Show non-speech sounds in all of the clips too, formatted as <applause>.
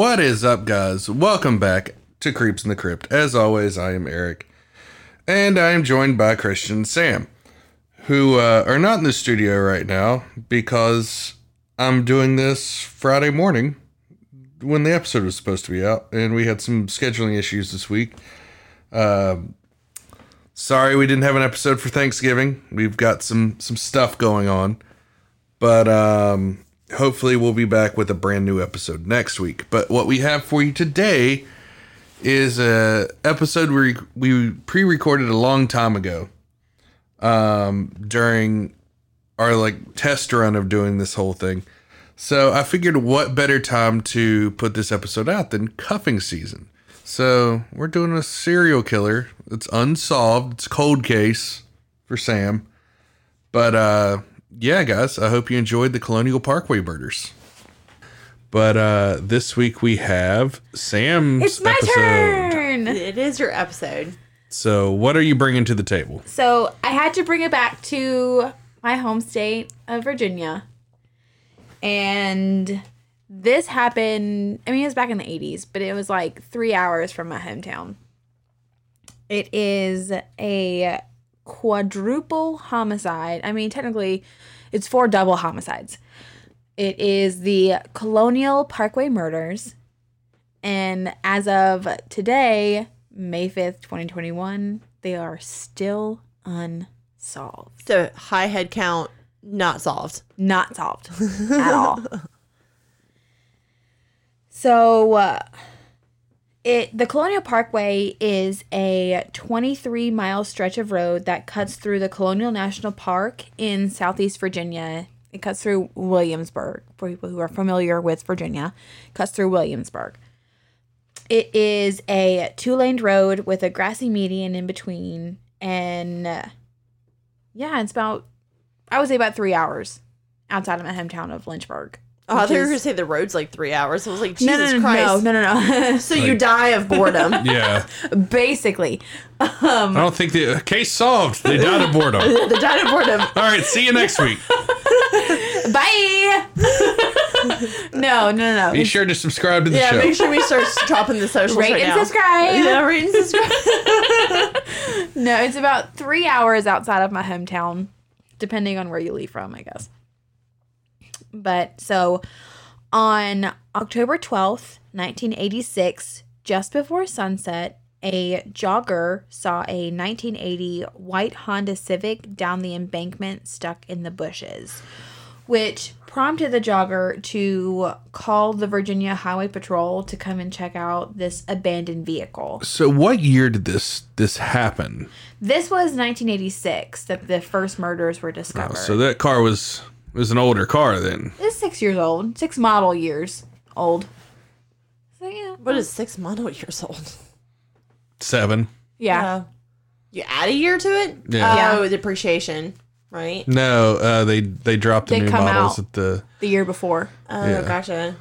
What is up, guys? Welcome back to Creeps in the Crypt. As always, I am Eric, and I am joined by Christian and Sam, who uh, are not in the studio right now because I'm doing this Friday morning when the episode was supposed to be out, and we had some scheduling issues this week. Um sorry we didn't have an episode for Thanksgiving. We've got some some stuff going on, but um, hopefully we'll be back with a brand new episode next week. But what we have for you today is a episode we we pre-recorded a long time ago um, during our like test run of doing this whole thing. So I figured what better time to put this episode out than cuffing season. So we're doing a serial killer. It's unsolved. It's cold case for Sam. But uh yeah, guys, I hope you enjoyed the Colonial Parkway Murders. But uh this week we have Sam's It's my episode. turn. It is your episode. So what are you bringing to the table? So I had to bring it back to my home state of Virginia. And this happened, I mean, it was back in the 80s, but it was like three hours from my hometown. It is a quadruple homicide. I mean, technically, it's four double homicides. It is the Colonial Parkway murders. And as of today, May 5th, 2021, they are still unsolved. So high head count, not solved. Not solved at all. <laughs> So, uh, it the Colonial Parkway is a 23 mile stretch of road that cuts through the Colonial National Park in Southeast Virginia. It cuts through Williamsburg. For people who are familiar with Virginia, cuts through Williamsburg. It is a two laned road with a grassy median in between, and uh, yeah, it's about I would say about three hours outside of my hometown of Lynchburg. Oh, I thought you were gonna say the road's like three hours. I was like, no, Jesus no, no, Christ. no, no, no, <laughs> So you die of boredom. <laughs> Yeah. no. Basically, I don't think the uh, case solved. They died of boredom. <laughs> All the died of boredom. right, see you next week. bye. no, no, no, no. Be sure to subscribe to the Yeah, show. make sure we start dropping the socials Rate right and now. subscribe. Yeah, rate and subscribe. No, it's about three hours outside of my hometown, depending on where you leave from, I guess. But so on October 12th, 1986, just before sunset, a jogger saw a 1980 white Honda Civic down the embankment stuck in the bushes, which prompted the jogger to call the Virginia Highway Patrol to come and check out this abandoned vehicle. So what year did this this happen? This was 1986 that the first murders were discovered. So that car was was an older car then. it's six years old, six model years old. So yeah, what is six model years old? Seven. yeah. Uh, you add a year to it? Yeah. Oh, depreciation, right? No, uh, they they dropped the They new come models out. at the the year before. Oh, Yeah. gotcha.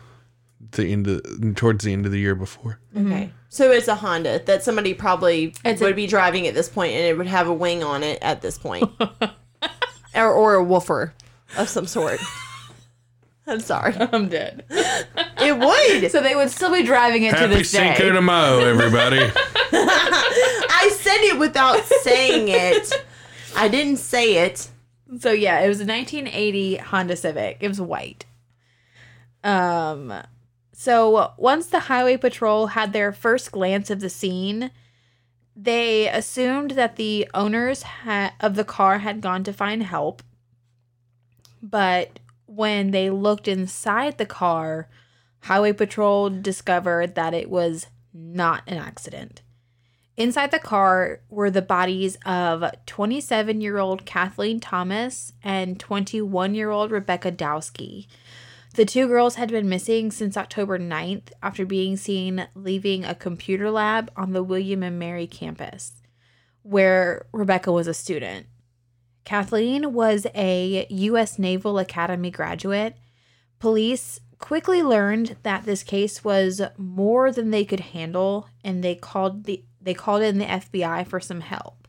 the end of, towards the end of the year before. Okay. So it's a Honda that somebody probably It's a- would be driving at this point and it would have a wing on it at this point. <laughs> or, or a woofer of some sort. <laughs> I'm sorry. I'm dead. <laughs> It would. So they would still be driving it to Happy this day. Cinco de Mayo, everybody. <laughs> I said it without saying it. I didn't say it. So yeah, it was a 1980 Honda Civic. It was white. Um so once the highway patrol had their first glance of the scene, they assumed that the owners ha- of the car had gone to find help. But when they looked inside the car, highway patrol discovered that it was not an accident. Inside the car were the bodies of 27 year old Kathleen Thomas and 21 year old Rebecca Dowski. The two girls had been missing since October 9th after being seen leaving a computer lab on the William and Mary campus, where Rebecca was a student. Kathleen was a U.S. Naval Academy graduate. Police quickly learned that this case was more than they could handle, and they called the they called in the FBI for some help.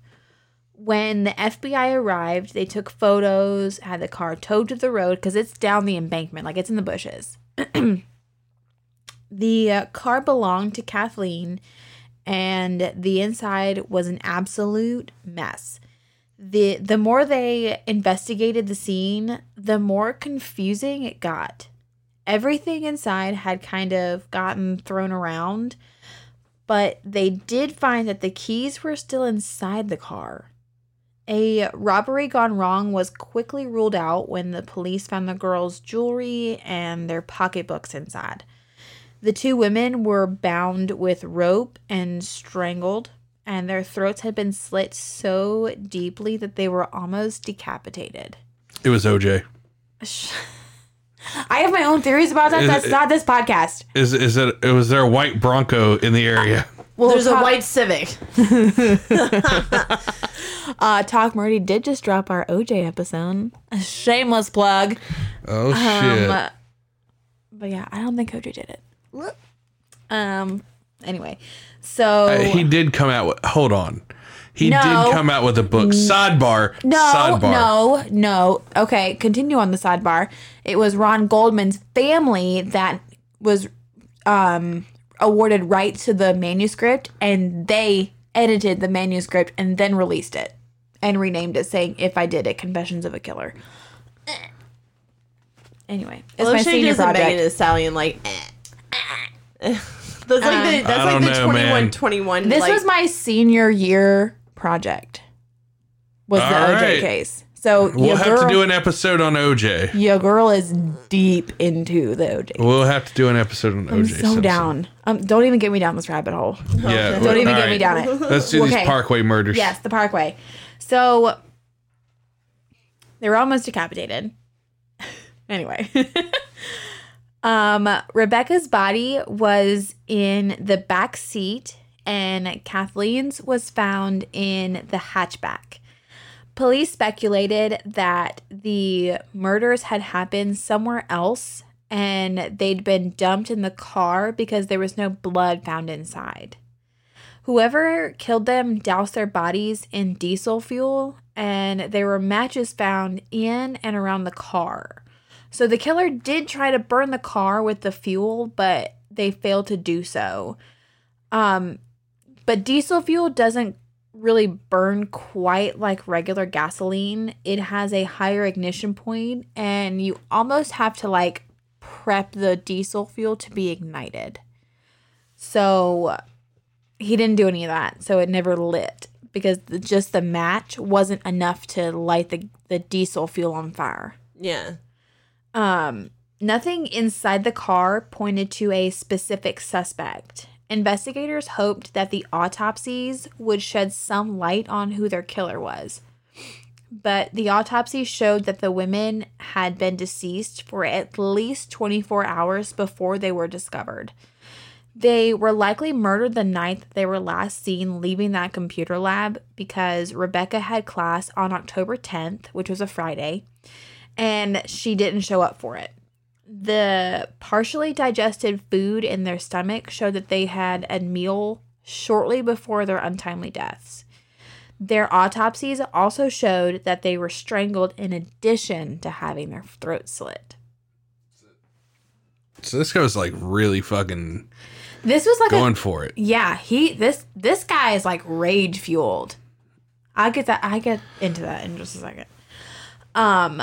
When the FBI arrived, they took photos, had the car towed to the road because it's down the embankment, like it's in the bushes. <clears throat> the uh, car belonged to Kathleen, and the inside was an absolute mess. The the more they investigated the scene, the more confusing it got. Everything inside had kind of gotten thrown around, but they did find that the keys were still inside the car. A robbery gone wrong was quickly ruled out when the police found the girls' jewelry and their pocketbooks inside. The two women were bound with rope and strangled, and their throats had been slit so deeply that they were almost decapitated. It was OJ. <laughs> I have my own theories about that. Is That's it- not this podcast. Is is it? It was there a white Bronco in the area? Well, There's a white Civic. <laughs> Uh, Talk Murdy did just drop our OJ episode. A shameless plug. Oh shit! Um, but yeah, I don't think OJ did it. Um. Anyway, so Uh, he did come out with. Hold on. He No. did come out with a book. Sidebar. no, Sidebar. no, no. Okay, continue on the sidebar. It was Ron Goldman's family that was um awarded rights to the manuscript, and they edited the manuscript and then released it and renamed it, saying "If I Did It: Confessions of a Killer." Anyway, it's Well, my she senior make project. it a stallion like. eh. <laughs> that's like the that's I like don't the know, twenty man. one twenty one. This like, was my senior year project. Was the All OJ right. case? So We'll your have girl, to do an episode on OJ. your girl is deep into the OJ. We'll have to do an episode on I'm OJ. so Simpson. down. Um, don't even get me down this rabbit hole. Yeah. Don't even all get me down it. Let's do Okay. these Parkway murders. Yes, the Parkway. So they were almost decapitated. <laughs> anyway. <laughs> um Rebecca's body was in the back seat and Kathleen's was found in the hatchback. Police speculated that the murders had happened somewhere else and they'd been dumped in the car because there was no blood found inside. Whoever killed them doused their bodies in diesel fuel, and there were matches found in and around the car. So the killer did try to burn the car with the fuel, but they failed to do so. Um, but diesel fuel doesn't really burn quite like regular gasoline. It has a higher ignition point, and you almost have to like prep the diesel fuel to be ignited. So he didn't do any of that, so it never lit because just the match wasn't enough to light the, the diesel fuel on fire. yeah. Um, nothing inside the car pointed to a specific suspect. Investigators hoped that the autopsies would shed some light on who their killer was. But the autopsy showed that the women had been deceased for at least 24 hours before they were discovered. They were likely murdered the night they were last seen leaving that computer lab because Rebecca had class on October 10th, which was a Friday, and she didn't show up for it. The partially digested food in their stomach showed that they had a meal shortly before their untimely deaths. Their autopsies also showed that they were strangled in addition to having their throats slit. So this guy was like really fucking This was like going a for it. yeah. He this this guy is like rage fueled. I get that. I get into that in just a second. Um,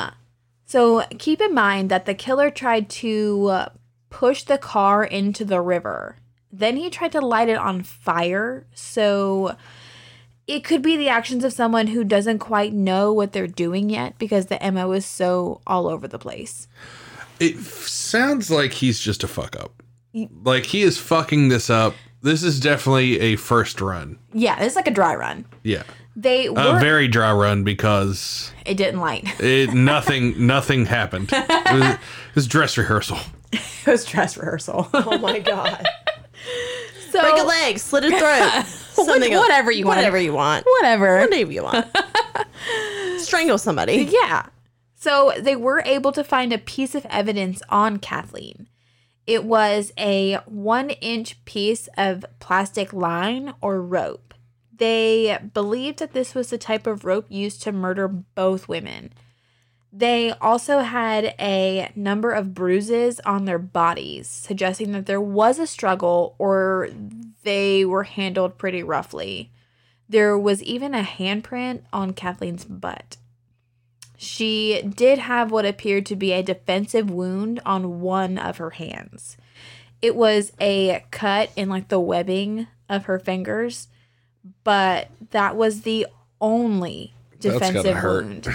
so keep in mind that the killer tried to uh, push the car into the river. Then he tried to light it on fire. So it could be the actions of someone who doesn't quite know what they're doing yet because the MO is so all over the place. It f- sounds like he's just a fuck up. Like he is fucking this up. This is definitely a first run. Yeah, it's like a dry run. Yeah. They A very dry run because it didn't light. <laughs> it nothing nothing happened. It was, it was dress rehearsal. <laughs> it was dress rehearsal. <laughs> Oh my god. so Break a leg, slit a throat. Something else. whatever you want. Whatever you want. whatever. Whatever you want. Strangle somebody. Yeah. So they were able to find a piece of evidence on Kathleen. It was a one inch piece of plastic line or rope. They believed that this was the type of rope used to murder both women. They also had a number of bruises on their bodies, suggesting that there was a struggle or they were handled pretty roughly. There was even a handprint on Kathleen's butt. She did have what appeared to be a defensive wound on one of her hands. It was a cut in like the webbing of her fingers, but that was the only gotta defensive hurt. wound.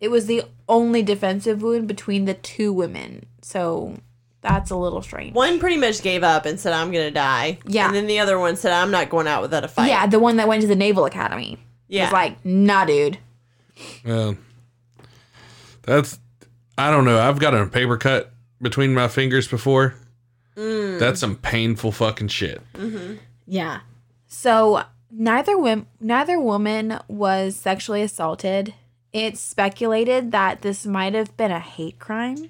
It was the only defensive wound between the two women. So that's a little strange. One pretty much gave up and said, I'm going to die. Yeah. And then the other one said, I'm not going out without a fight. Yeah, the one that went to the Naval Academy. Yeah. Was like, nah, dude. Well, that's I don't know. I've got a paper cut between my fingers before. Mm. That's some painful fucking shit. Mm-hmm. Yeah. So neither wom- neither woman was sexually assaulted. It's speculated that this might have been a hate crime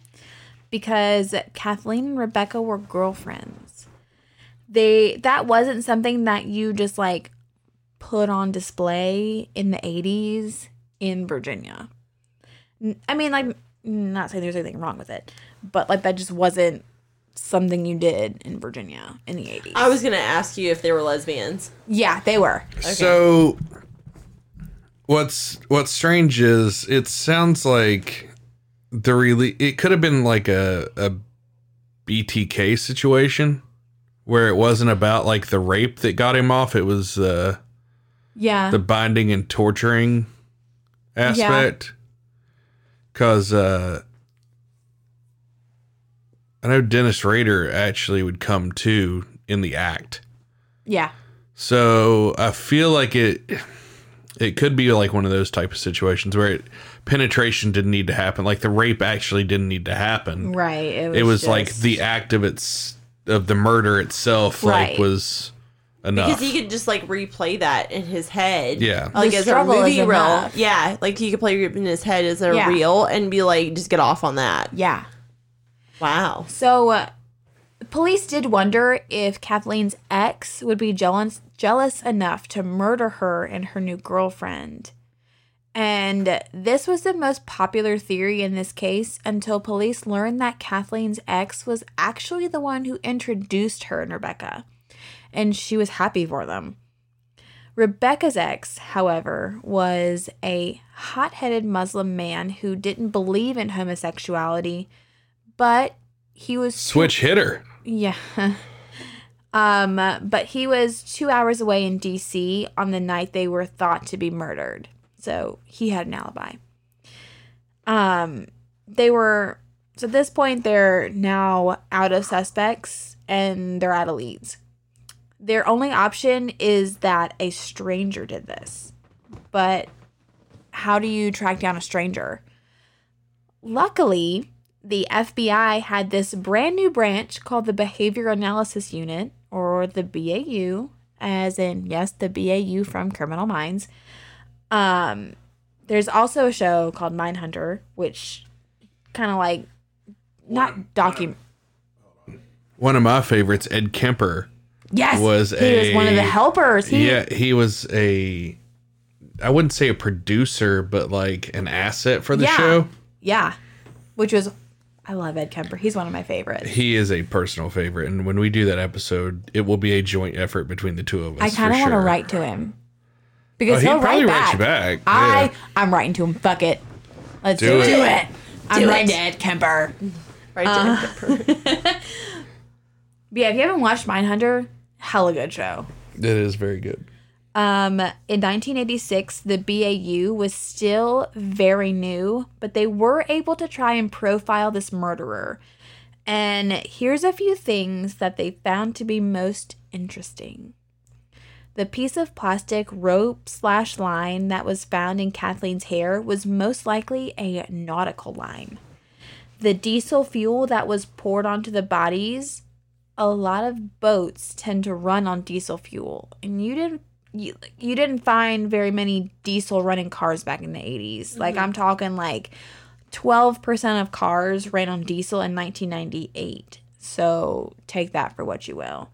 because Kathleen and Rebecca were girlfriends. They that wasn't something that you just like put on display in the 80s in Virginia. I mean like not saying there's anything wrong with it, but like that just wasn't something you did in Virginia in the 80s. I was going to ask you if they were lesbians. Yeah, they were. So what's what's strange is it sounds like the really it could have been like a a BTK situation where it wasn't about like the rape that got him off it was uh Yeah. the binding and torturing aspect cuz uh I know Dennis Rader actually would come too in the act. yeah. So I feel like it it could be like one of those type of situations where it, penetration didn't need to happen. Like the rape actually didn't need to happen. Right. It was, It was like the act of its of the murder itself Right. like was enough. Because he could just like replay that in his head. Yeah. Like The as a movie reel. enough. Yeah. Like he could play it in his head as a Yeah. reel and be like, just get off on that. Yeah. Wow. So, uh, police did wonder if Kathleen's ex would be jealous jealous enough to murder her and her new girlfriend. And this was the most popular theory in this case until police learned that Kathleen's ex was actually the one who introduced her and Rebecca. And she was happy for them. Rebecca's ex, however, was a hot headed Muslim man who didn't believe in homosexuality, but he was Switch hitter. yeah. <laughs> Um, but he was two hours away in DC on the night they were thought to be murdered. So he had an alibi. Um, they were so at this point they're now out of suspects and they're out of leads. Their only option is that a stranger did this. But how do you track down a stranger? Luckily, the FBI had this brand new branch called the Behavior Analysis Unit, or the BAU, as in, yes, the BAU from Criminal Minds. Um, there's also a show called Mindhunter, which kind of like not document. One of my favorites, Ed Kemper. Yes, was he was one of the helpers. He, Yeah, he was a I wouldn't say a producer, but like an asset for the Yeah. show. yeah, which was I love Ed Kemper. He's one of my favorites. He is a personal favorite, and when we do that episode, it will be a joint effort between the two of us. I kind of want to sure. write to him Oh, because he'd he'll probably write write back. you back. I yeah. I'm writing to him. Fuck it. Let's Do do, it. it. I'm Do writing to Ed Kemper. Right. Uh, Jennifer? <laughs> But yeah, if you haven't watched Mindhunter, hella good show. It is very good. Um, in 1986, the BAU was still very new, but they were able to try and profile this murderer. And here's a few things that they found to be most interesting. The piece of plastic rope slash line that was found in Kathleen's hair was most likely a nautical line. The diesel fuel that was poured onto the bodies a lot of boats tend to run on diesel fuel and you didn't you, you didn't find very many diesel running cars back in the 80s like mm-hmm. i'm talking like 12% of cars ran on diesel in 1998 so take that for what you will.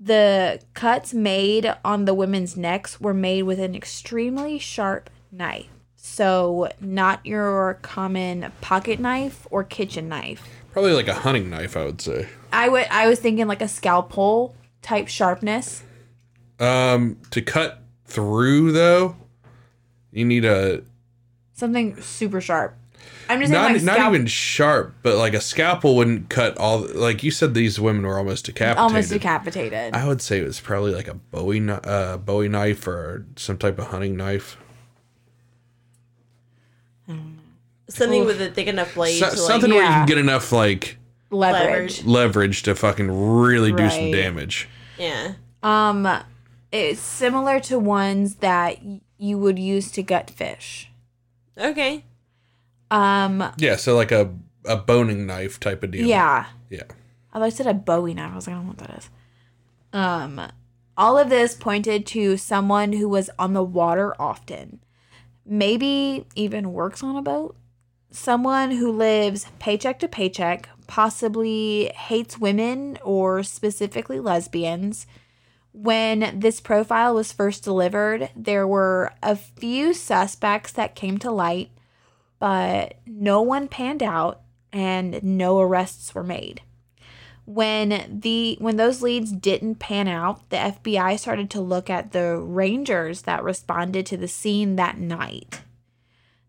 The cuts made on the women's necks were made with an extremely sharp knife. So not your common pocket knife or kitchen knife. Probably like a hunting knife, I would say. I would I was thinking like a scalpel type sharpness. Um, to cut through though, you need a Something super sharp. I'm just saying not like not scalp- even sharp, but like a scalpel wouldn't cut all. Like you said, these women were almost decapitated. almost decapitated. I would say it was probably like a Bowie uh, Bowie knife or some type of hunting knife. Something with a thick enough blade So- to like. something where you can get enough like Leverage. leverage to fucking really do some damage. Yeah. Um it's similar to ones that you would use to gut fish. Okay. Um Yeah, so like a a boning knife type of deal. yeah. yeah. Although I said a Bowie knife, I was like, I don't know what that is. Um, all of this pointed to someone who was on the water often, maybe even works on a boat. Someone who lives paycheck to paycheck, possibly hates women or specifically lesbians. When this profile was first delivered, there were a few suspects that came to light, but no one panned out and no arrests were made when the when those leads didn't pan out, the FBI started to look at the rangers that responded to the scene that night.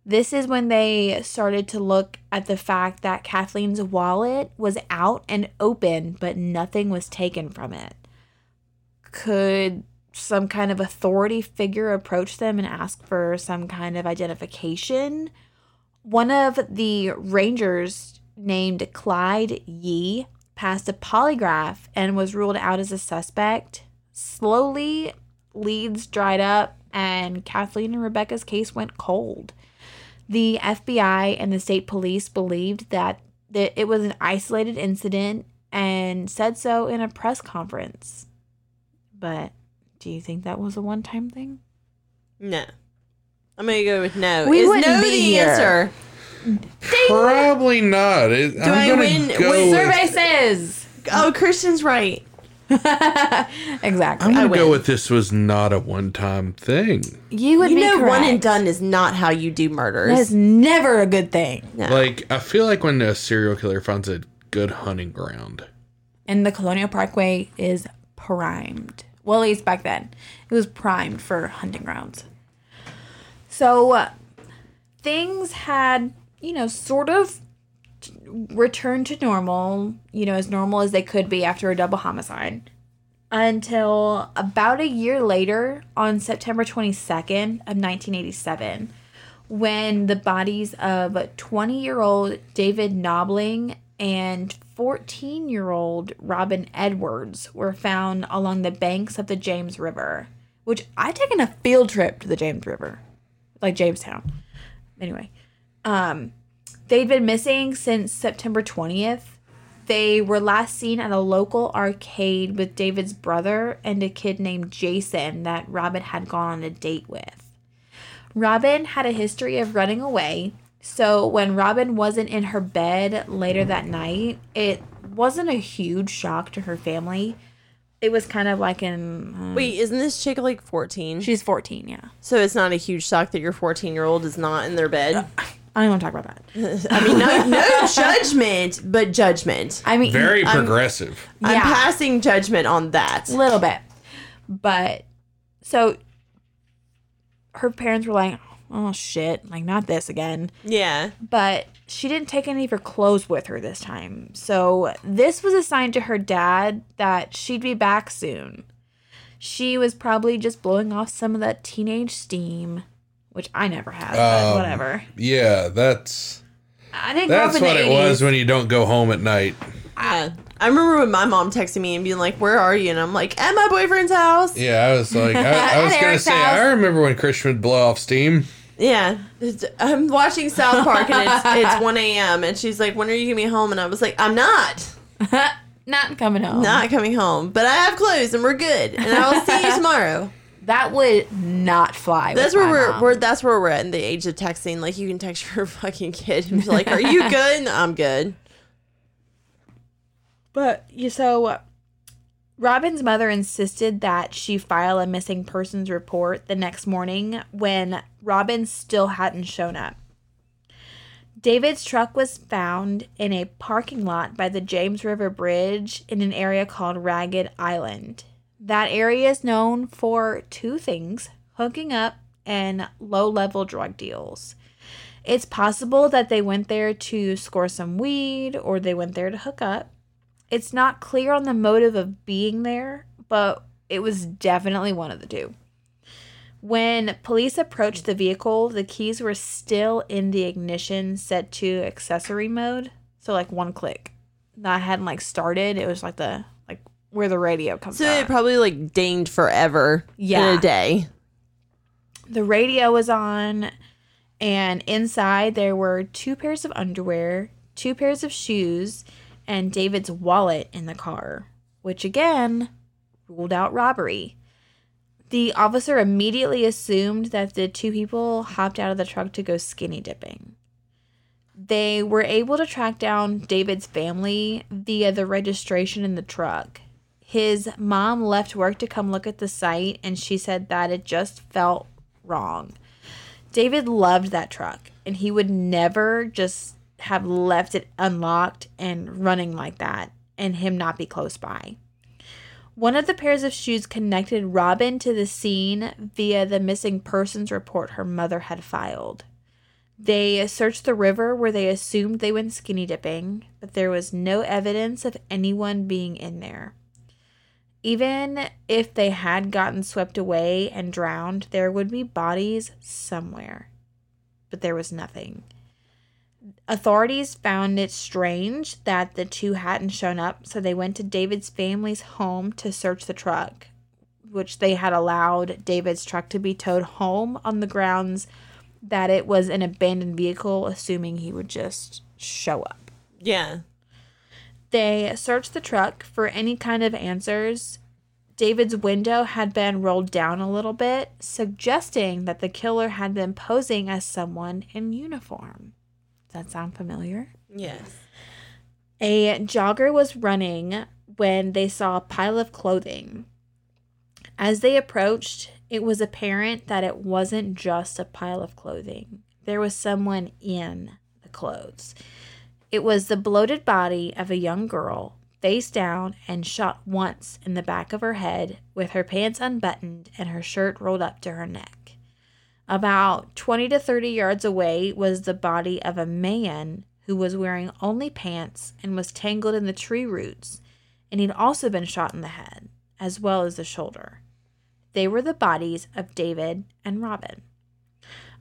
This is when they started to look at the fact that Kathleen's wallet was out and open, but nothing was taken from it. Could some kind of authority figure approach them and ask for some kind of identification? One of the rangers named Clyde Yee passed a polygraph and was ruled out as a suspect. Slowly, leads dried up, and Kathleen and Rebecca's case went cold. The FBI and the state police believed that that it was an isolated incident and said so in a press conference. But do you think that was a one time thing? No. I'm gonna go with no. We Is wouldn't no be the here. answer? Probably not. It, I'm I gonna win- go wait, with, Survey says Oh, Christian's right. <laughs> exactly. I'm gonna I go with this was not a one time thing. you would You be know, correct. one and done is not how you do That murders. is never a good thing. No. Like I feel like when a serial killer finds a good hunting ground, And the Colonial Parkway is primed. Well, at least back then, it was primed for hunting grounds. So uh, things had, you know, sort of returned to normal, you know, as normal as they could be after a double homicide. Until about a year later, on September 22nd of 1987, when the bodies of 20 year old David Knobling and 14 year old Robin Edwards were found along the banks of the James River, which I'd taken a field trip to the James River, like Jamestown. Anyway, um, they'd been missing since September 20th. They were last seen at a local arcade with David's brother and a kid named Jason that Robin had gone on a date with. Robin had a history of running away, so when Robin wasn't in her bed later that night, it wasn't a huge shock to her family. It was kind of like an. um, Wait, isn't this chick like 14? she's 14, yeah. So it's not a huge shock that your 14 year old is not in their bed. I don't want to talk about that. <laughs> I mean, no, no <laughs> judgment, but judgment. I mean, Very progressive. I'm Yeah. passing judgment on that. a little bit, but so her parents were like, "Oh shit, like not this again." Yeah. But she didn't take any of her clothes with her this time. So this was a sign to her dad that she'd be back soon. She was probably just blowing off some of that teenage steam, which I never had, but Um, whatever. Yeah, that's I didn't grow up that's in the what it 80s. was when you don't go home at night. Yeah. I remember when my mom texted me and being like, "Where are you?" And I'm like, "At my boyfriend's house." Yeah, I was like, I, <laughs> I was At gonna Eric's say, house. I remember when Christian would blow off steam. Yeah, It's- I'm watching South Park and it's it's <laughs> 1 a.m. and she's like, "When are you gonna be home?" And I was like, "I'm not, <laughs> Not coming home. not coming home, but I have clothes and we're good, and I'll see you <laughs> tomorrow." that would not fly. That's with where my we're, mom. we're that's where we're at in the age of texting. Like you can text your fucking kid and be like, "Are you good?" And I'm good. But you so Robin's mother insisted that she file a missing persons report the next morning when Robin still hadn't shown up. David's truck was found in a parking lot by the James River Bridge in an area called Ragged Island. That area is known for two things hooking up and low level drug deals. It's possible that they went there to score some weed or they went there to hook up. It's not clear on the motive of being there, but it was definitely one of the two. When police approached the vehicle, the keys were still in the ignition set to accessory mode. So like one click. That hadn't like started. It was like the like where the radio comes So on. it probably like dinged forever Yeah. in a day. the radio was on and inside there were two pairs of underwear two pairs of shoes and david's wallet in the car which again ruled out robbery. The officer immediately assumed that the two people hopped out of the truck to go skinny dipping. They were able to track down david's family via the registration in the truck. His mom left work to come look at the site and she said that it just felt wrong. David loved that truck and he would never just have left it unlocked and running like that and him not be close by. One of the pairs of shoes connected Robin to the scene via the missing persons report her mother had filed. They searched the river where they assumed they went skinny dipping, but there was no evidence of anyone being in there. Even if they had gotten swept away and drowned, there would be bodies somewhere. But there was nothing. Authorities found it strange that the two hadn't shown up, so they went to David's family's home to search the truck, which they had allowed David's truck to be towed home on the grounds that it was an abandoned vehicle, assuming he would just show up. Yeah. They searched the truck for any kind of answers. David's window had been rolled down a little bit, suggesting that the killer had been posing as someone in uniform. Does that sound familiar? Yes. A jogger was running when they saw a pile of clothing. As they approached, it was apparent that it wasn't just a pile of clothing. There was someone in the clothes. It was the bloated body of a young girl, face down and shot once in the back of her head, with her pants unbuttoned and her shirt rolled up to her neck. About 20 to 30 yards away was the body of a man who was wearing only pants and was tangled in the tree roots, and he'd also been shot in the head, as well as the shoulder. They were the bodies of David and Robin.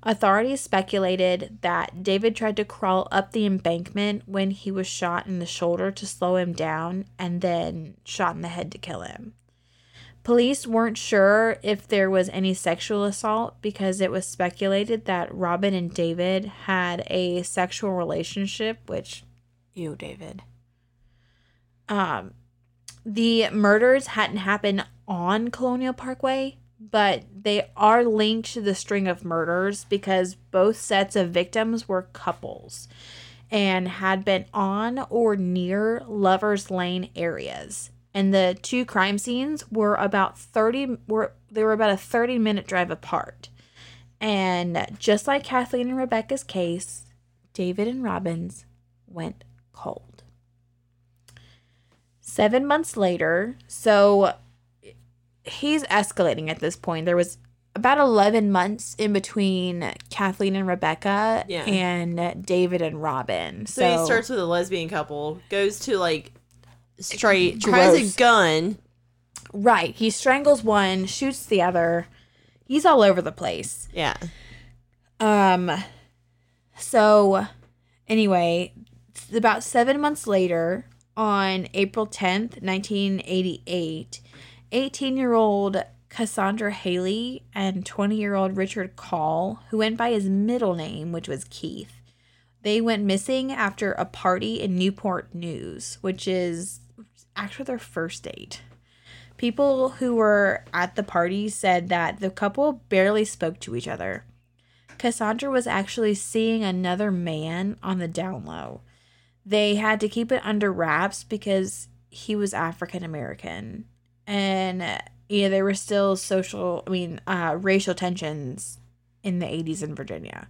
Authorities speculated that David tried to crawl up the embankment when he was shot in the shoulder to slow him down and then shot in the head to kill him. Police weren't sure if there was any sexual assault because it was speculated that Robin and David had a sexual relationship, which, you, David. Um, the murders hadn't happened on Colonial Parkway, but they are linked to the string of murders because both sets of victims were couples and had been on or near Lovers Lane areas. And the two crime scenes were about 30 were they were about a 30 minute drive apart. And just like Kathleen and Rebecca's case, David and Robin's went cold. Seven months later, so he's escalating at this point. There was about 11 months in between Kathleen and Rebecca Yeah. and David and Robin. So, So, he starts with a lesbian couple, goes to like straight, tries a gun. right, he strangles one, shoots the other. He's all over the place. Yeah. Um, so anyway, about seven months later, on April 10th, 1988, 18 year old Cassandra Haley and 20 year old Richard Call, who went by his middle name, which was Keith, they went missing after a party in Newport News, which is actually their first date. People who were at the party said that the couple barely spoke to each other. Cassandra was actually seeing another man on the down low. They had to keep it under wraps because he was African American. And yeah, there were still social, I mean, uh, racial tensions in the 80s in Virginia.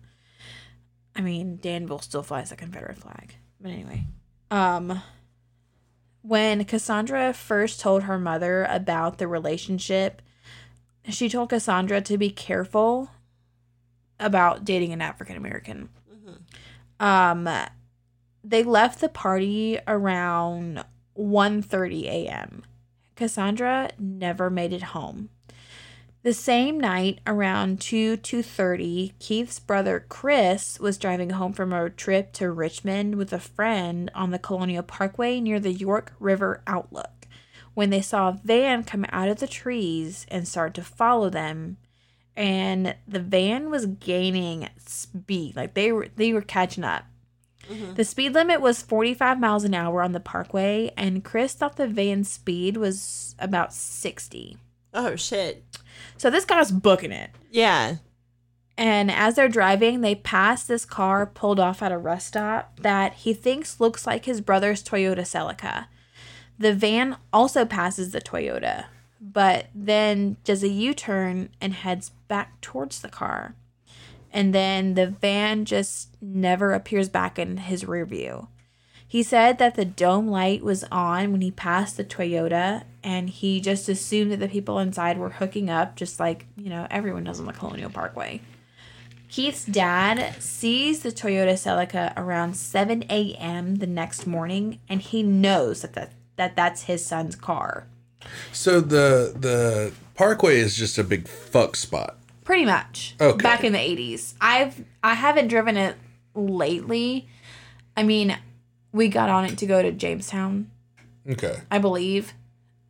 I mean, Danville still flies the Confederate flag. But anyway, um, when Cassandra first told her mother about the relationship, she told Cassandra to be careful about dating an African American. Um, they left the party around 1.30 a.m. Cassandra never made it home. The same night, around 2 2.30, Keith's brother Chris was driving home from a trip to Richmond with a friend on the Colonial Parkway near the York River Outlook. When they saw a van come out of the trees and start to follow them and the van was gaining speed like they were they were catching up. Mm-hmm. The speed limit was 45 miles an hour on the parkway and chris thought the van's speed was about 60 Oh shit. So this guy's booking it. Yeah. and as they're driving they pass this car pulled off at a rest stop that he thinks looks like his brother's toyota celica. The van also passes the toyota but then does a u-turn and heads back towards the car. And then the van just never appears back in his rear view he said that the dome light was on when he passed the Toyota, and he just assumed that the people inside were hooking up, just like, you know, everyone does on the Colonial Parkway. Keith's dad sees the Toyota Celica around 7 a.m. the next morning, and he knows that, that, that that's his son's car. So the the Parkway is just a big fuck spot. Pretty much. Okay. Back in the 80s. I've I haven't driven it lately. I mean, we got on it to go to Jamestown Okay. I believe.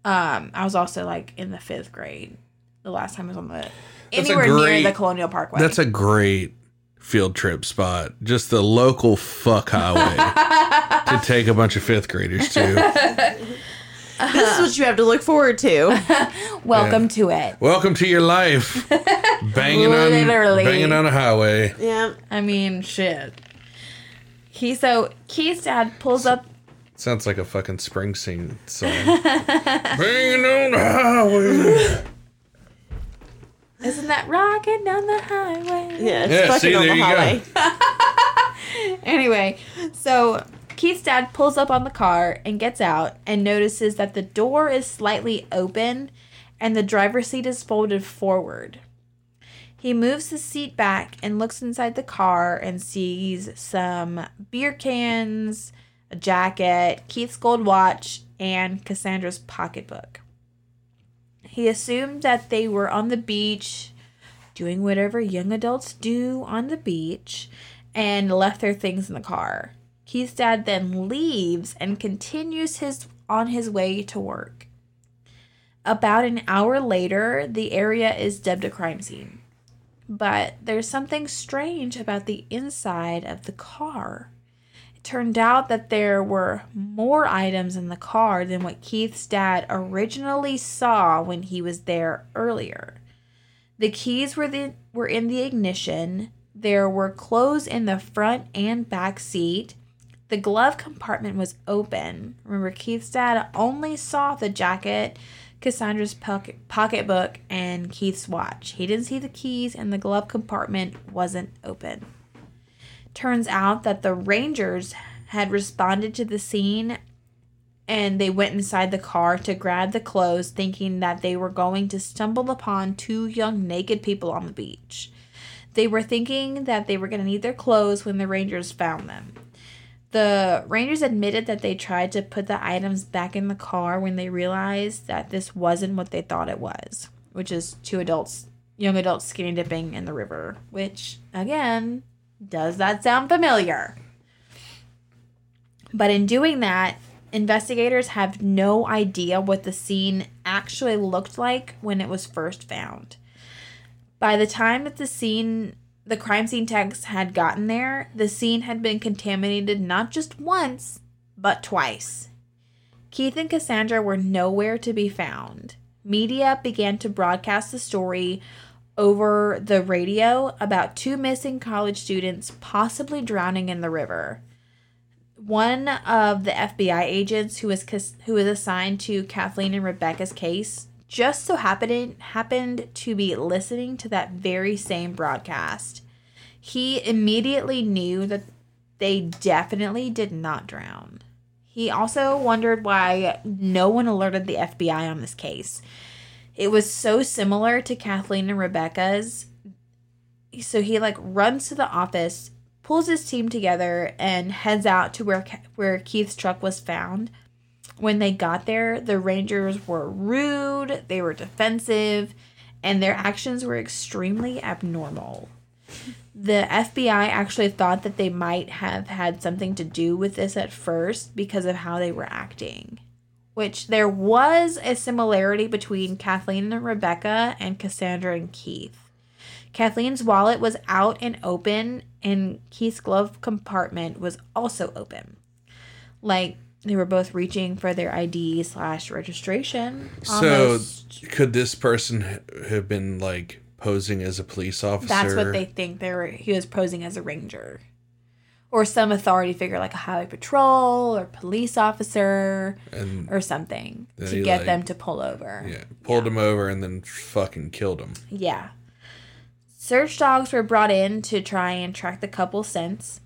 Um, I was also like in the fifth grade the last time I was on the a anywhere great- near the Colonial Parkway. That's a great field trip spot. Just the local fuck highway to <laughs> take a bunch of fifth graders to. <laughs> This is what you have to look forward to. <laughs> Welcome to it. Welcome to your life. Banging on Literally. banging on a highway. yeah. I mean, shit. He so Keith's dad pulls up. Sounds like a fucking Springsteen song. <laughs> banging on the highway. Isn't that rocking down the highway? Yeah. It's Yeah, fucking see, on there the highway. <laughs> Anyway, so Keith's dad pulls up on the car and gets out and notices that the door is slightly open and the driver's seat is folded forward. He moves the seat back and looks inside the car and sees some beer cans, a jacket, Keith's gold watch, and Cassandra's pocketbook. He assumed that they were on the beach doing whatever young adults do on the beach and left their things in the car. Keith's dad then leaves and continues his on his way to work. About an hour later, the area is dubbed a crime scene. But there's something strange about the inside of the car. It turned out that there were more items in the car than what Keith's dad originally saw when he was there earlier. The keys were the were in the ignition. There were clothes in the front and back seat. The glove compartment was open. Remember, Keith's dad only saw the jacket, Cassandra's pocket pocketbook, and Keith's watch. He didn't see the keys, and the glove compartment wasn't open. Turns out that the Rangers had responded to the scene and they went inside the car to grab the clothes, thinking that they were going to stumble upon two young naked people on the beach. They were thinking that they were going to need their clothes when the Rangers found them. The Rangers admitted that they tried to put the items back in the car when they realized that this wasn't what they thought it was, which is two adults, young adults skinny dipping in the river, which, again, does that sound familiar? But in doing that, investigators have no idea what the scene actually looked like when it was first found. By the time that the scene, the crime scene techs had gotten there, the scene had been contaminated not just once, but twice. Keith and Cassandra were nowhere to be found. Media began to broadcast the story over the radio about two missing college students possibly drowning in the river. One of the FBI agents who was who was assigned to Kathleen and Rebecca's case just so happened happened to be listening to that very same broadcast. He immediately knew that they definitely did not drown. He also wondered why no one alerted the FBI on this case. It was so similar to Kathleen and Rebecca's. So he like runs to the office, pulls his team together, and heads out to where where Keith's truck was found. When they got there, the Rangers were rude, they were defensive, and their actions were extremely abnormal. The FBI actually thought that they might have had something to do with this at first because of how they were acting. Which there was a similarity between Kathleen and Rebecca and Cassandra and Keith. Kathleen's wallet was out and open, and Keith's glove compartment was also open. Like they were both reaching for their ID slash registration. So, could this person have been like posing as a police officer? that's what they think they were. He was posing as a ranger, or some authority figure like a highway patrol or police officer and or something to get like- them to pull over. yeah, pulled him over and then fucking killed him. Yeah. Search dogs were brought in to try and track the couple scents.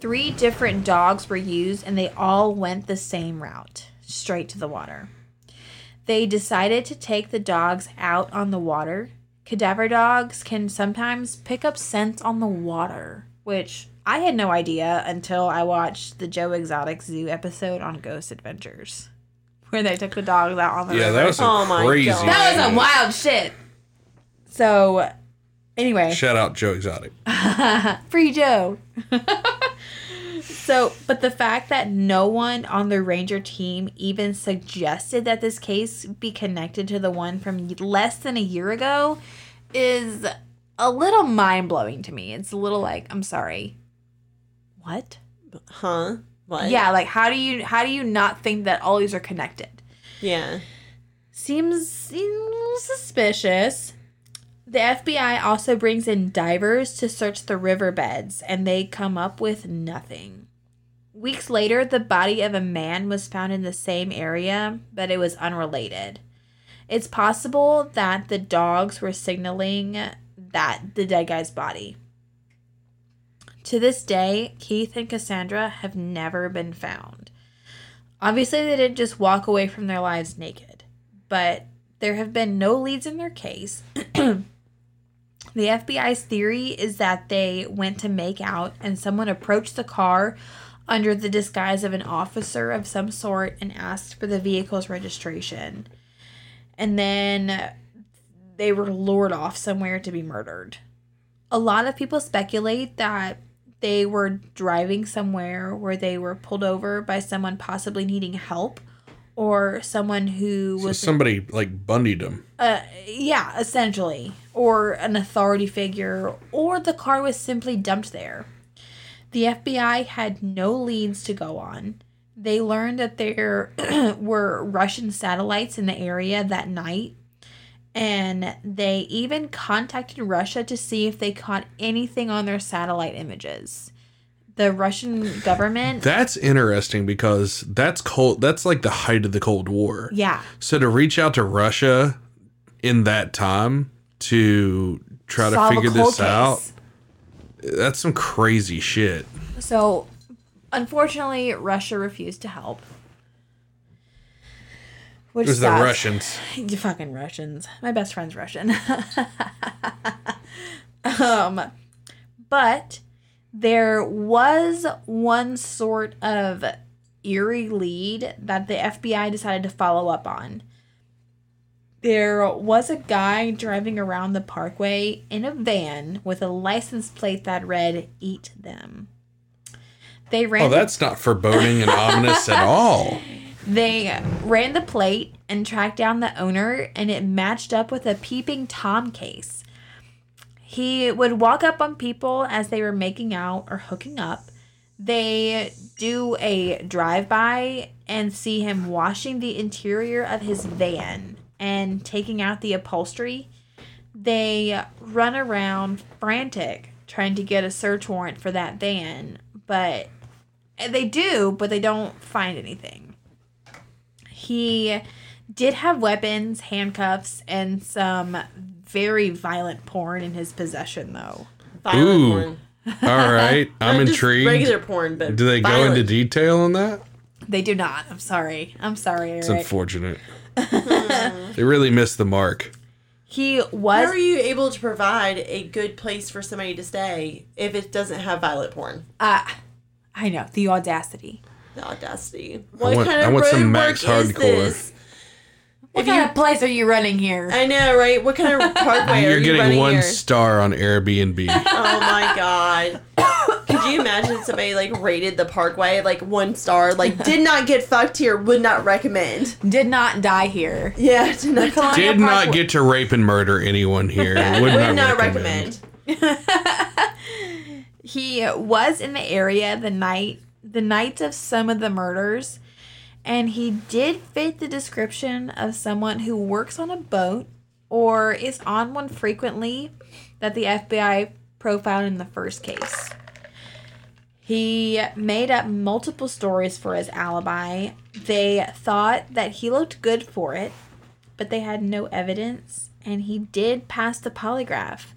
Three different dogs were used and they all went the same route, straight to the water. They decided to take the dogs out on the water. Cadaver dogs can sometimes pick up scents on the water, which I had no idea until I watched the Joe Exotic Zoo episode on Ghost Adventures, where they took the dogs out on the Yeah, river. that was some Oh my crazy. God. That was shit. some wild shit. So, anyway, Shout out Joe Exotic. <laughs> free Joe. <laughs> so, but the fact that no one on the Ranger team even suggested that this case be connected to the one from less than a year ago is a little mind blowing to me. It's a little like, I'm sorry. What? Huh? What? Yeah, like how do you how do you not think that all these are connected? Yeah. Seems, seems suspicious. The FBI also brings in divers to search the riverbeds, and they come up with nothing. Weeks later, the body of a man was found in the same area, but it was unrelated. It's possible that the dogs were signaling that the dead guy's body. To this day, Keith and Cassandra have never been found. Obviously, they didn't just walk away from their lives naked, but there have been no leads in their case. <clears throat> the FBI's theory is that they went to make out and someone approached the car under the disguise of an officer of some sort and asked for the vehicle's registration. And then they were lured off somewhere to be murdered. A lot of people speculate that they were driving somewhere where they were pulled over by someone possibly needing help or someone who So was somebody like bundied them. uh, yeah, essentially, or an authority figure, or the car was simply dumped there. The FBI had no leads to go on. They learned that there <clears throat> were Russian satellites in the area that night, and they even contacted Russia to see if they caught anything on their satellite images. The Russian government, That's interesting because that's cold. That's like the height of the Cold War. yeah, So to reach out to Russia in that time to try to solve a figure this out, case. That's some crazy shit. So, unfortunately, Russia refused to help. Which It was the. Russians. <laughs> You fucking Russians. My best friend's Russian. <laughs> um, but there was one sort of eerie lead that the FBI decided to follow up on. There was a guy driving around the parkway in a van with a license plate that read "Eat them." They ran. Oh, that's not foreboding and ominous at all. <laughs> They ran the plate and tracked down the owner, and it matched up with a peeping Tom case. He would walk up on people as they were making out or hooking up. They do a drive by and see him washing the interior of his van and taking out the upholstery. They run around frantic trying to get a search warrant for that van, but eh, they do, but they don't find anything. He did have weapons, handcuffs, and some very violent porn in his possession, though. Violent Ooh. porn. All right, <laughs> I'm just intrigued. Regular porn, but Do they go into detail on that? They do not. I'm sorry. I'm sorry, It's unfortunate. <laughs> <laughs> they really missed the mark. he was. How are you able to provide a good place for somebody to stay if it doesn't have violent porn? uh I know, the audacity. The audacity. What want- kind I of want some road Max work is Hardcore. This? What kind of place are you running here? I know, right? What kind of <laughs> parkway are You're you getting running one here? star on Airbnb. Oh my god. Could you imagine somebody like rated the parkway like one star, like <laughs> did not get fucked here, would not recommend. Did not die here. Yeah, did not, Colonial Did not Park- get to rape and murder anyone here. Would, <laughs> would not, not recommend. recommend. He was in the area the night the night of some of the murders, and he did fit the description of someone who works on a boat or is on one frequently that the FBI profiled in the first case. He made up multiple stories for his alibi. They thought that he looked good for it, but they had no evidence, and he did pass the polygraph.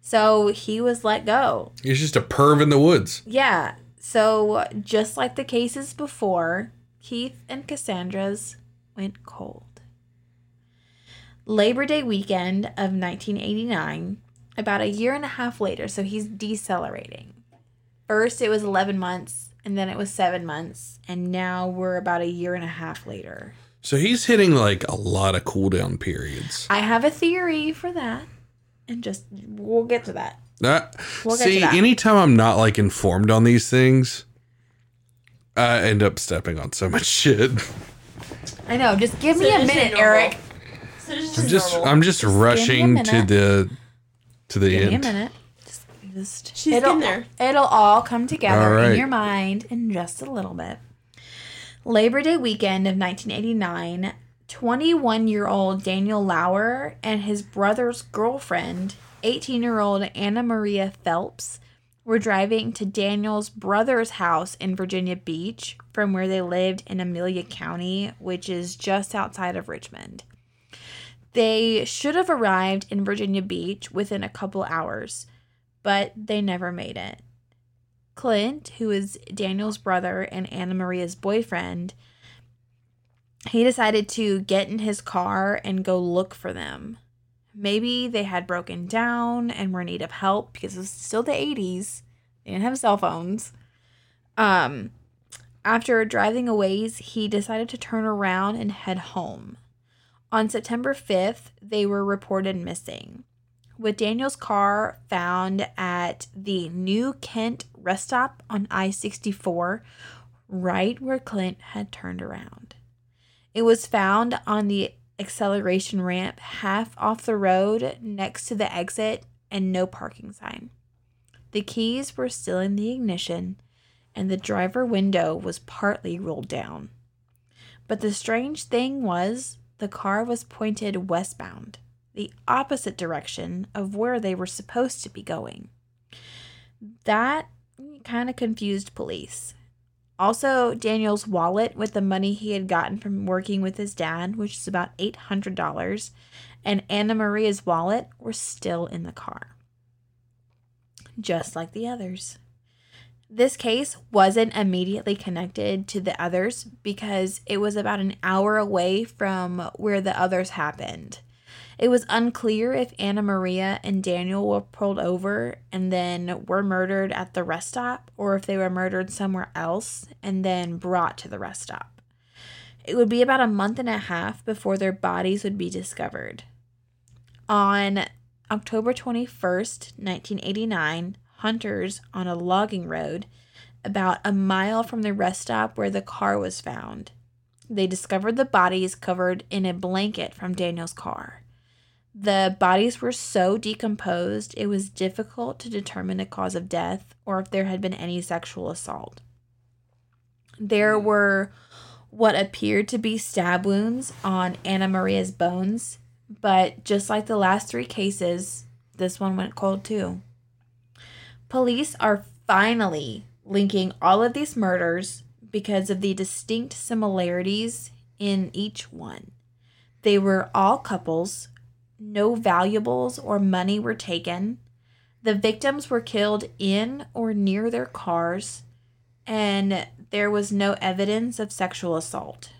So he was let go. He's just a perv in the woods. Yeah. So just like the cases before, Keith and Cassandra's went cold. Labor Day weekend of 1989, about a year and a half later, so he's decelerating. First, it was 11 months, and then it was seven months, and now we're about a year and a half later. So he's hitting like a lot of cooldown periods. I have a theory for that, and just we'll get to that. Uh, We'll get to see, that. anytime I'm not like informed on these things, I end up stepping on so much shit. I know. Just give me So a it's minute, normal. Eric. So it's I'm just, just normal. I'm just, me rushing to minute. the to the end. Give me a end. minute. Just, just She's it'll, been there. It'll all come together All right. in your mind in just a little bit. Labor Day weekend of 1989, 21 year old Daniel Lauer and his brother's girlfriend, 18 year old Anna Maria Phelps, were driving to Daniel's brother's house in Virginia Beach from where they lived in Amelia County, which is just outside of Richmond. They should have arrived in Virginia Beach within a couple hours, but they never made it. Clint, who is Daniel's brother and Anna Maria's boyfriend, he decided to get in his car and go look for them. Maybe they had broken down and were in need of help because it was still the 80s. They didn't have cell phones. Um, after driving a ways, he decided to turn around and head home. On September 5th, they were reported missing, with Daniel's car found at the New Kent rest stop on I 64, right where Clint had turned around. It was found on the acceleration ramp half off the road next to the exit and no parking sign. The keys were still in the ignition and the driver window was partly rolled down. But the strange thing was the car was pointed westbound, the opposite direction of where they were supposed to be going. That kind of confused police. Also, Daniel's wallet with the money he had gotten from working with his dad, which is about $800, and Anna Maria's wallet were still in the car. just like the others. This case wasn't immediately connected to the others because it was about an hour away from where the others happened. It was unclear if Anna Maria and Daniel were pulled over and then were murdered at the rest stop or if they were murdered somewhere else and then brought to the rest stop. It would be about a month and a half before their bodies would be discovered. On October 21st, 1989, hunters on a logging road about a mile from the rest stop where the car was found. They discovered the bodies covered in a blanket from Daniel's car. The bodies were so decomposed it was difficult to determine the cause of death or if there had been any sexual assault. There hmm. were what appeared to be stab wounds on Anna Maria's bones, but just like the last three cases, this one went cold too. Police are finally linking all of these murders because of the distinct similarities in each one. They were all couples, no valuables or money were taken. The victims were killed in or near their cars, and there was no evidence of sexual assault.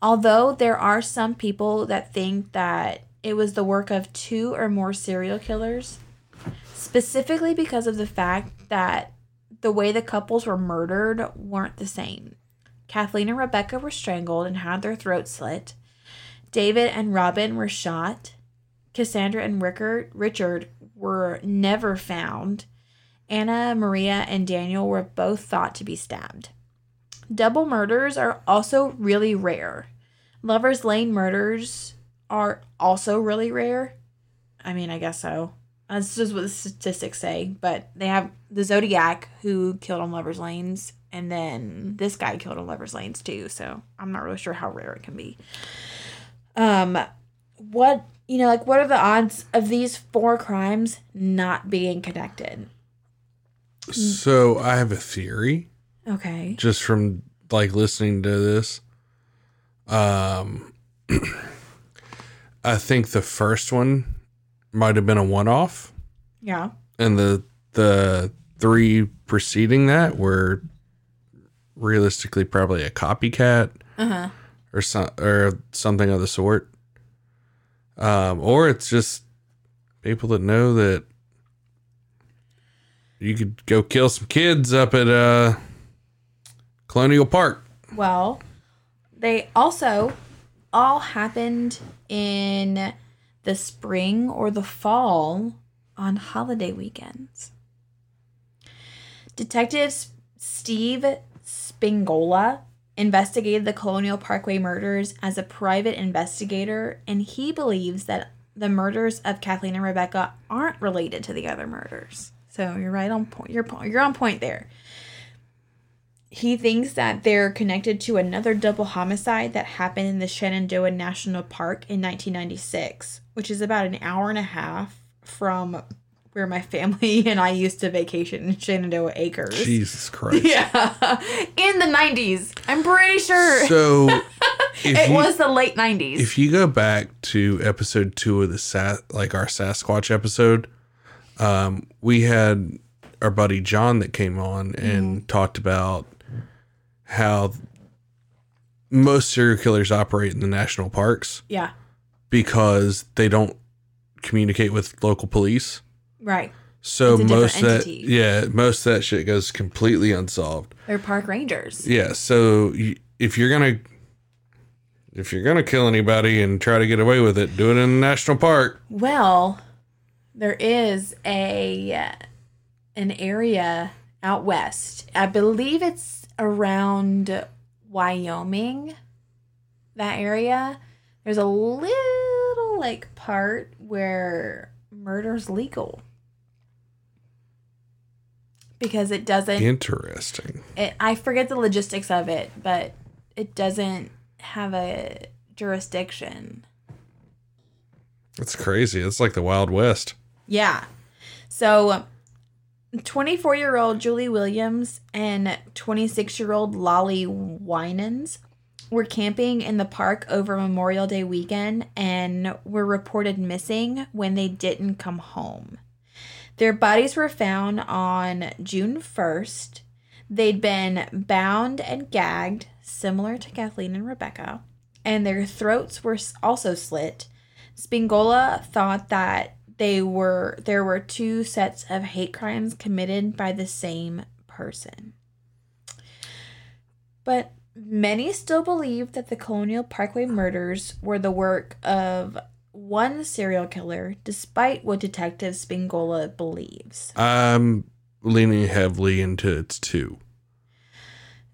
Although there are some people that think that it was the work of two or more serial killers, specifically because of the fact that the way the couples were murdered weren't the same. Kathleen and Rebecca were strangled and had their throats slit. David and Robin were shot. Cassandra and Rickard, Richard were never found. Anna, Maria, and Daniel were both thought to be stabbed. Double murders are also really rare. Lover's Lane murders are also really rare. I mean, I guess so. That's just what the statistics say. But they have the Zodiac who killed on Lover's Lanes, and then this guy killed on Lover's Lanes too. So I'm not really sure how rare it can be. Um, what you know, like what are the odds of these four crimes not being connected? So I have a theory Okay. just from like listening to this. Um, <clears throat> I think the first one might have been a one-off, Yeah. and the the three preceding that were realistically probably a copycat Uh-huh. or some or something of the sort. Um, or it's just people that know that you could go kill some kids up at uh Colonial Park. Well, they also all happened in the spring or the fall on holiday weekends. Detectives Steve Spingola investigated the Colonial Parkway murders as a private investigator, and he believes that the murders of Kathleen and Rebecca aren't related to the other murders. So you're right on point. You're you're on point there he thinks that they're connected to another double homicide that happened in the Shenandoah National Park in 1996, which is about an hour and a half from where my family <laughs> and I used to vacation in Shenandoah Acres. Jesus <laughs> Christ. Yeah, in the 90s. I'm pretty sure So <laughs> it you, was the late 90s. if you go back to episode two of the Sa- like our Sasquatch episode, um, we had our buddy John that came on and talked about how most serial killers operate in the national parks yeah, because they don't communicate with local police. Right. So It's a most of that, entity. yeah, most of that shit goes completely unsolved. They're park rangers. Yeah. So y- if you're gonna if you're gonna kill anybody and try to get away with it, do it in a national park. Well, there is a an area out west. I believe it's around Wyoming. That area. There's a little like part where murder's legal. Because it doesn't Interesting. it, I forget the logistics of it, but it doesn't have a jurisdiction. That's crazy. It's like the Wild West. Yeah. So, 24 year old Julie Williams and 26 year old Lolly Winans were camping in the park over Memorial Day weekend and were reported missing when they didn't come home. Their bodies were found on June 1st. They'd been bound and gagged, similar to Kathleen and Rebecca, and their throats were also slit. Spingola thought that they were there were two sets of hate crimes committed by the same person. But many still believe that the Colonial Parkway murders were the work of one serial killer, despite what Detective Spingola believes. I'm leaning heavily into it's two.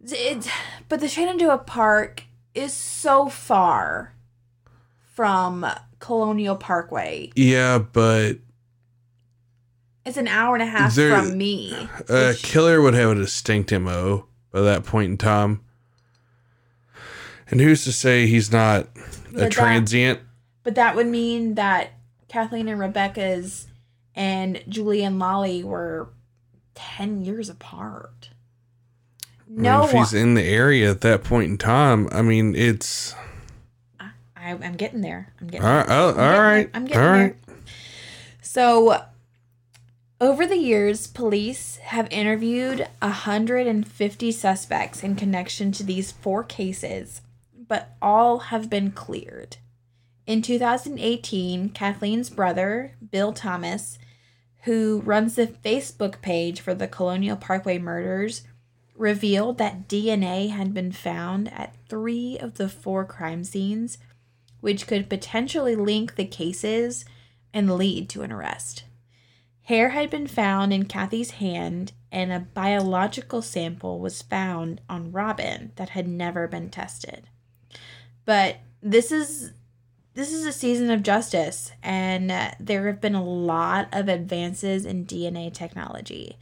It, but the Shenandoah Park is so far from Colonial Parkway. Yeah, but It's an hour and a half There- from me. a which- killer would have a distinct MO by that point in time. And who's to say he's not a that- transient? But that would mean that Kathleen and Rebecca's and Julie and Lolly were 10 years apart. I mean, No if he's one. in the area at that point in time, I mean, it's I, I'm getting there. I'm getting all right. Oh, all getting right. there. I'm getting all right. there. So, over the years, police have interviewed 150 suspects in connection to these four cases, but all have been cleared. In 2018, Kathleen's brother, Bill Thomas, who runs the Facebook page for the Colonial Parkway murders, revealed that DNA had been found at three of the four crime scenes, which could potentially link the cases and lead to an arrest. Hair had been found in Kathy's hand, and a biological sample was found on Robin that had never been tested. But this is this is a season of justice, and uh, there have been a lot of advances in DNA technology.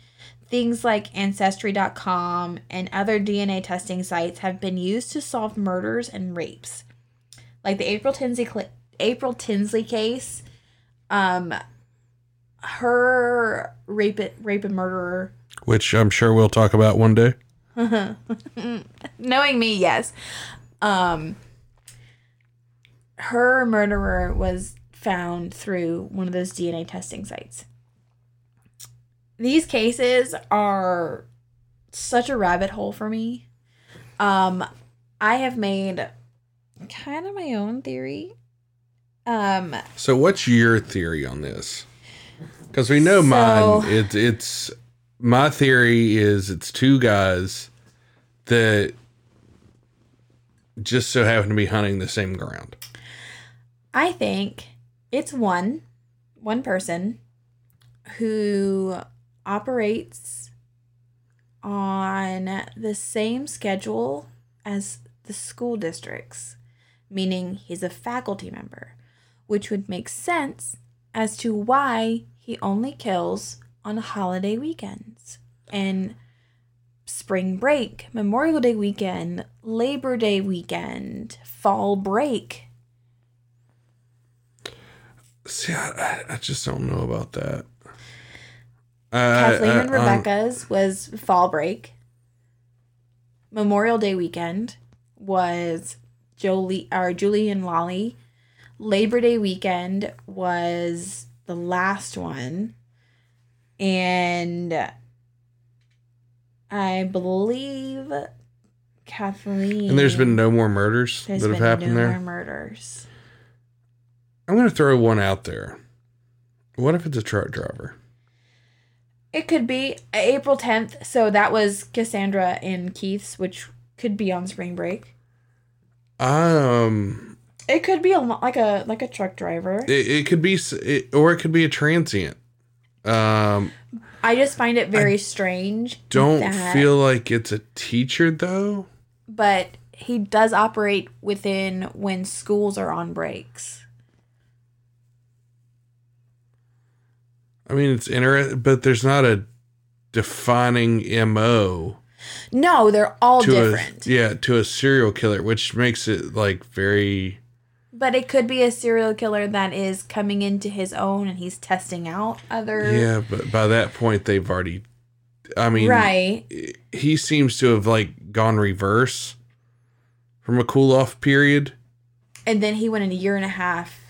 Things like Ancestry.com and other DNA testing sites have been used to solve murders and rapes. Like the April Tinsley April Tinsley case, um, her rape rape and murderer. Which I'm sure we'll talk about one day. <laughs> Knowing me, yes. Um, her murderer was found through one of those DNA testing sites. These cases are such a rabbit hole for me. Um, I have made kind of my own theory. Um, So, what's your theory on this? Because we know So- mine. It's it's my theory is it's two guys that just so happen to be hunting the same ground. I think it's one one person who operates on the same schedule as the school districts, meaning he's a faculty member, which would make sense as to why he only kills on holiday weekends and spring break, Memorial Day weekend, Labor Day weekend, fall break. See, I, I- just don't know about that. Kathleen I- and I- um, Rebecca's was fall break. Memorial Day weekend was Jolie or Julie and Lolly. Labor Day weekend was the last one. And I believe Kathleen and there's been no more murders that have happened no there. more murders. I'm going to throw one out there. What if it's a truck driver? It could be April 10th. So that was Cassandra and Keith's, which could be on spring break. Um, It could be a like a like a truck driver. it, it could be, it, or it could be a transient. Um, I just find it very strange. don't that- feel like it's a teacher though. but he does operate within when schools are on breaks. I mean, it's interesting, but there's not a defining mo No, they're all to different. a yeah to a serial killer, which makes it like very But it could be a serial killer that is coming into his own and he's testing out other yeah. But by that point, they've already. I mean, right. he seems to have like gone reverse from a cool off period. And then he went in a year and a half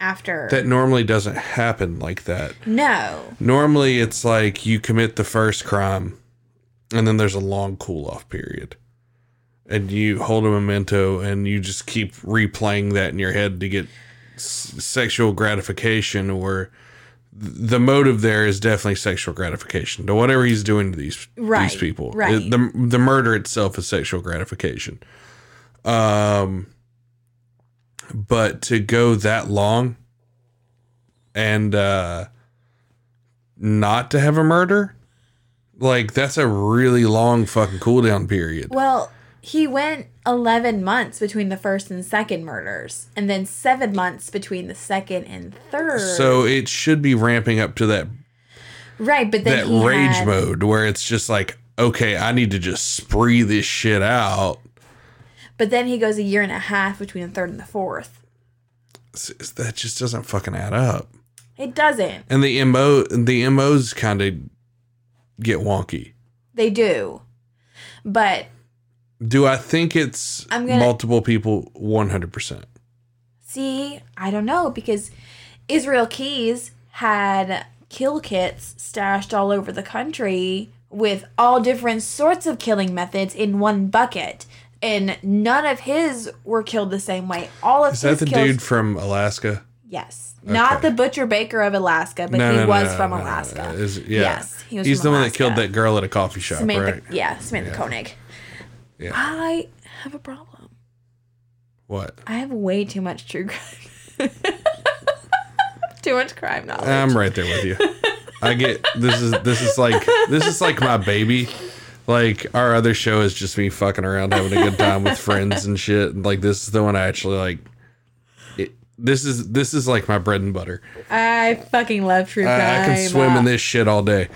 after. That normally doesn't happen like that. no. Normally, it's like you commit the first crime, and then there's a long cool off period, and you hold a memento, and you just keep replaying that in your head to get s- sexual gratification, or the motive there is definitely sexual gratification to whatever he's doing to these Right, these people. right. It- the the murder itself is sexual gratification. Um, but to go that long and uh not to have a murder like that's a really long fucking cooldown period Well, he went 11 months between the first and second murders, and then seven months between the second and third. so it should be ramping up to that right, but then that rage had- mode where it's just like okay i need to just spree this shit out But then he goes a year and a half between the third and the fourth. S- that just doesn't fucking add up It doesn't. and the mo the mos kind of get wonky They do. But do i think it's I'm gonna- multiple people 100% see, I don't know because Israel Keyes had kill kits stashed all over the country with all different sorts of killing methods in one bucket. And none of his were killed the same way. All of is that his the kills dude from alaska Yes. Not the butcher baker of Alaska, but No, he no, was no, from Alaska. no. Is- yeah. Yes. He was He's the one that killed that girl at a coffee shop, Samantha, right? Yeah, Samantha Koenig. Yeah. I have a problem. What? I have way too much true crime. <laughs> too much crime knowledge. I'm right there with you. I get this is this is like this is like my baby. Like our other show is just me fucking around having a good time with friends and shit. And, Like this is the one I actually like. It, this is this is like my bread and butter. I fucking love true crime. I, I can swim in this shit all day.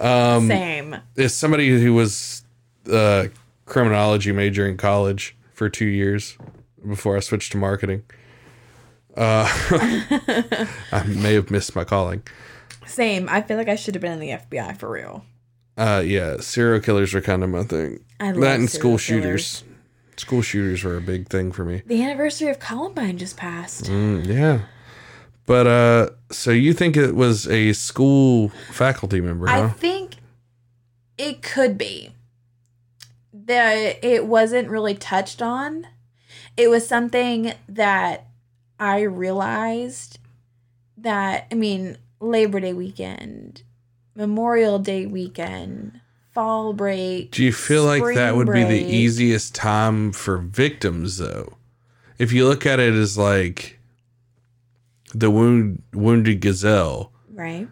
Same. As somebody who was uh, criminology major in college for two years before I switched to marketing, uh, <laughs> I may have missed my calling. Same. I feel like I should have been in the FBI for real. Uh, yeah, serial killers are kind of my thing. I love that and school shooters. School shooters were a big thing for me. The anniversary of Columbine just passed. Mm, yeah. But uh so you think it was a school faculty member, I think it could be. That it wasn't really touched on. It was something that I realized that I mean Labor Day weekend, Memorial Day weekend, fall break. Do you feel like that would be the easiest time for victims though? If you look at it as like the wound wounded gazelle, right?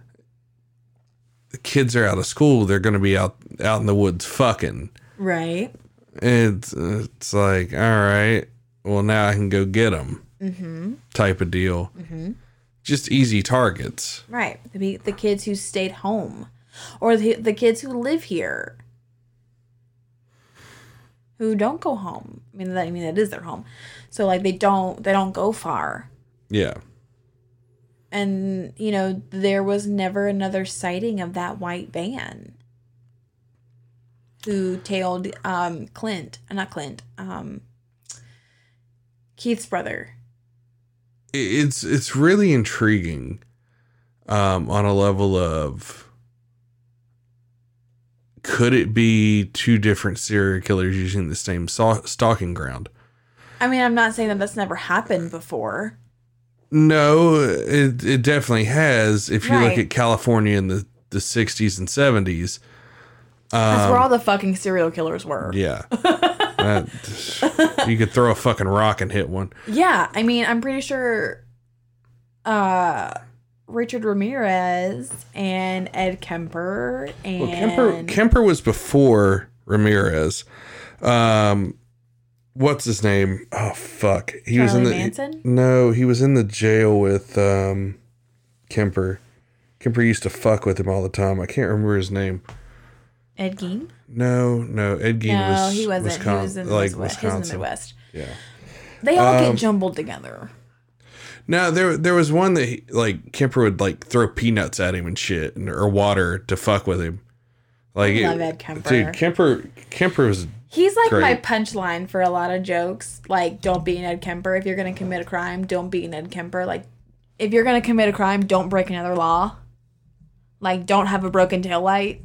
the kids are out of school, they're going to be out out in the woods fucking. Right. It's it's like, all right, well now I can go get them, mm-hmm. type of deal. Mm-hmm. Just easy targets. Right. The, the kids who stayed home or the, the kids who live here who don't go home. I mean that I mean that is their home. So like they don't they don't go far. Yeah, And you know, there was never another sighting of that white van who tailed um Clint, uh, not Clint, um Keith's brother. It- it's it's really intriguing, um, on a level of could it be two different serial killers using the same saw- stalking ground? I mean, I'm not saying that that's never happened before. No, it it definitely has. If you look at California in the the 60s and 70s, That's where all the fucking serial killers were. yeah. <laughs> That- you could throw a fucking rock and hit one. Yeah, I mean, I'm pretty sure uh Richard Ramirez and Ed Kemper and Well, Kemper Kemper was before Ramirez. Um, what's his name? Oh fuck, he was in the Manson? no, he was in the jail with um, Kemper. Kemper used to fuck with him all the time. I can't remember his name. Ed Gein? No, no, Ed Gein No, was he wasn't. Wisconsin, he was in the like Midwest. He was in the Wisconsin. Midwest. Yeah. They all Um, get jumbled together. No, there there was one that he, like Kemper would like throw peanuts at him and shit, and, or water to fuck with him. Like I love Ed Kemper. dude. Kemper Kemper was He's like my punchline for a lot of jokes. Like, don't be an Ed Kemper. If you're gonna commit a crime, don't be an Ed Kemper. Like, if you're gonna commit a crime, don't break another law. Like, don't have a broken tail light.